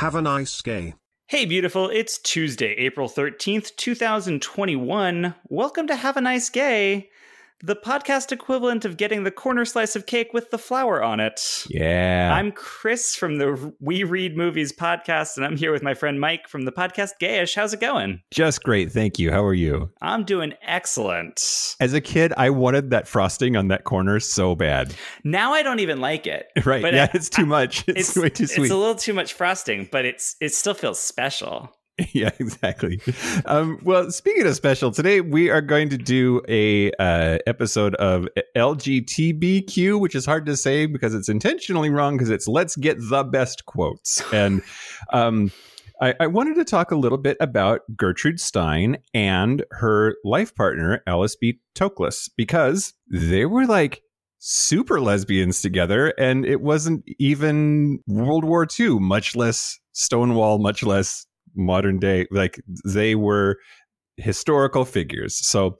Have a nice gay. Hey, beautiful. It's Tuesday, April 13th, 2021. Welcome to Have a Nice Gay, the podcast equivalent of getting the corner slice of cake with the flour on it. Yeah. I'm Chris from the We Read Movies podcast, and I'm here with my friend Mike from the podcast Gayish. How's it going? just great. Thank you. How are you? I'm doing excellent. As a kid, I wanted that frosting on that corner so bad. Now I don't even like it. Right. But yeah, I- it's too much. It's, way too sweet. It's a little too much frosting, but it's it still feels special. yeah, exactly. Um, well, speaking of special, today we are going to do a uh, episode of LGTBQ, which is hard to say because it's intentionally wrong because it's let's get the best quotes. And um, I, I wanted to talk a little bit about Gertrude Stein and her life partner, Alice B. Toklas, because they were like super lesbians together and it wasn't even World War II, much less Stonewall, much less modern day like they were historical figures. So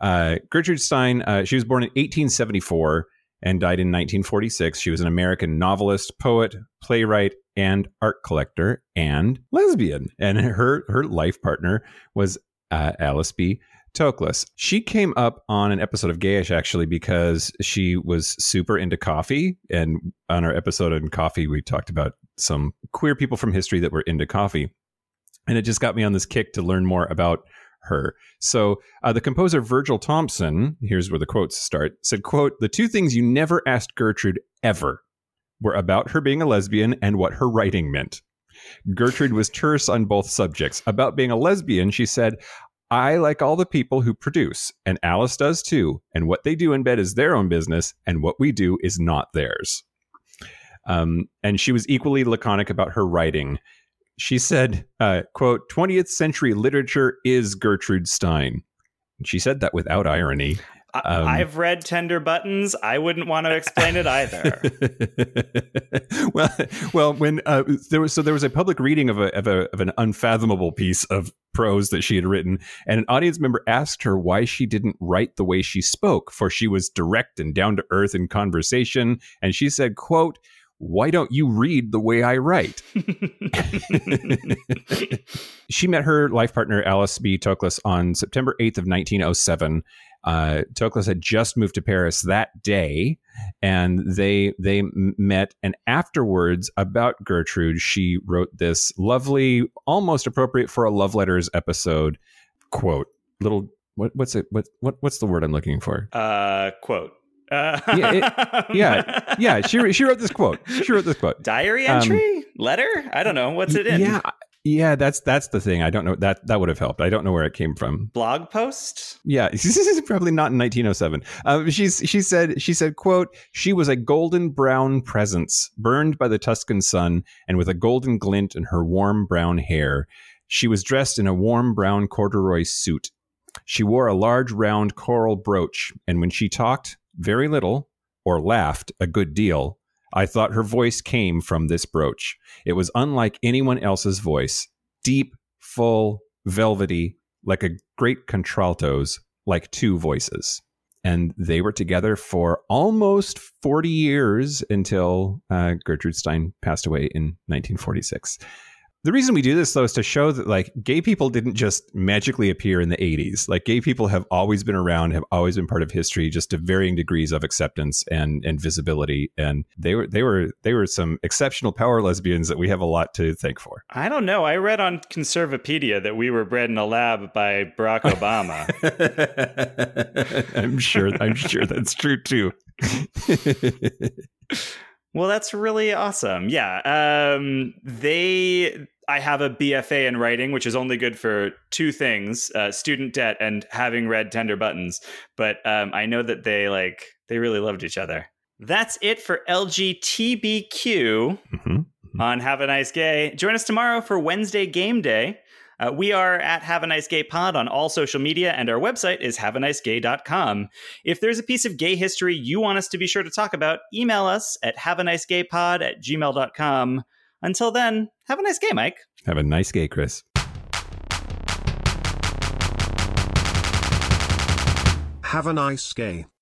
uh, gertrude stein uh, she was born in 1874 and died in 1946 she was an american novelist poet playwright and art collector and lesbian. And her her life partner was uh, alice b. Toklas. She came up on an episode of Gayish actually because she was super into coffee. And on our episode on coffee, we talked about some queer people from history that were into coffee and it just got me on this kick to learn more about her. So uh, the composer Virgil Thomson, here's where the quotes start, said, quote, the two things you never asked Gertrude ever were about her being a lesbian and what her writing meant. Gertrude was terse on both subjects. About being a lesbian, she said, I like all the people who produce, and Alice does too. And what they do in bed is their own business, and what we do is not theirs. Um, and she was equally laconic about her writing she said, uh, quote, 20th century literature is Gertrude Stein. She said that without irony. Um, I've read Tender Buttons. I wouldn't want to explain it either. well, well, when uh, there was so there was a public reading of a, of a of an unfathomable piece of prose that she had written, and an audience member asked her why she didn't write the way she spoke, for she was direct and down to earth in conversation, and she said, "quote." Why don't you read the way I write? she met her life partner Alice B. Toklas on September 8th of 1907. Uh, Toklas had just moved to Paris that day, and they they met. And afterwards, about Gertrude, she wrote this lovely, almost appropriate for a love letters episode quote. Little what what's it what what what's the word I'm looking for? uh, quote. Uh, Yeah, Yeah, yeah. She she wrote this quote. She wrote this quote. Diary Um, entry? Letter? I don't know. What's it in? Yeah, yeah. That's that's the thing. I don't know that that would have helped. I don't know where it came from. Blog post? Yeah, this is probably not in 1907. Um, she's she said she said quote she was a golden brown presence burned by the Tuscan sun and with a golden glint in her warm brown hair. She was dressed in a warm brown corduroy suit. She wore a large round coral brooch, and when she talked, very little or laughed a good deal. I thought her voice came from this brooch. It was unlike anyone else's voice, deep, full, velvety, like a great contralto's, like two voices. And they were together for almost 40 years until uh, Gertrude Stein passed away in 1946. The reason we do this, though, is to show that like gay people didn't just magically appear in the 80s. Like gay people have always been around, have always been part of history, just to varying degrees of acceptance and and visibility. And they were they were they were some exceptional power lesbians that we have a lot to thank for. I don't know. I read on Conservapedia that we were bred in a lab by Barack Obama. I'm sure I'm sure that's true too. Well, that's really awesome. Yeah. Um, they, I have a BFA in writing, which is only good for two things uh, student debt and having read Tender Buttons. But um, I know that they like, they really loved each other. That's it for LGTBQ Mhm. on Have a Nice Gay. Join us tomorrow for Wednesday Game Day. Uh, we are at Have a Nice Gay Pod on all social media, and our website is haveanicegay.com. If there's a piece of gay history you want us to be sure to talk about, email us at haveanicegaypod at gmail.com. Until then, have a nice gay, Mike. Have a nice gay, Chris. Have a nice gay.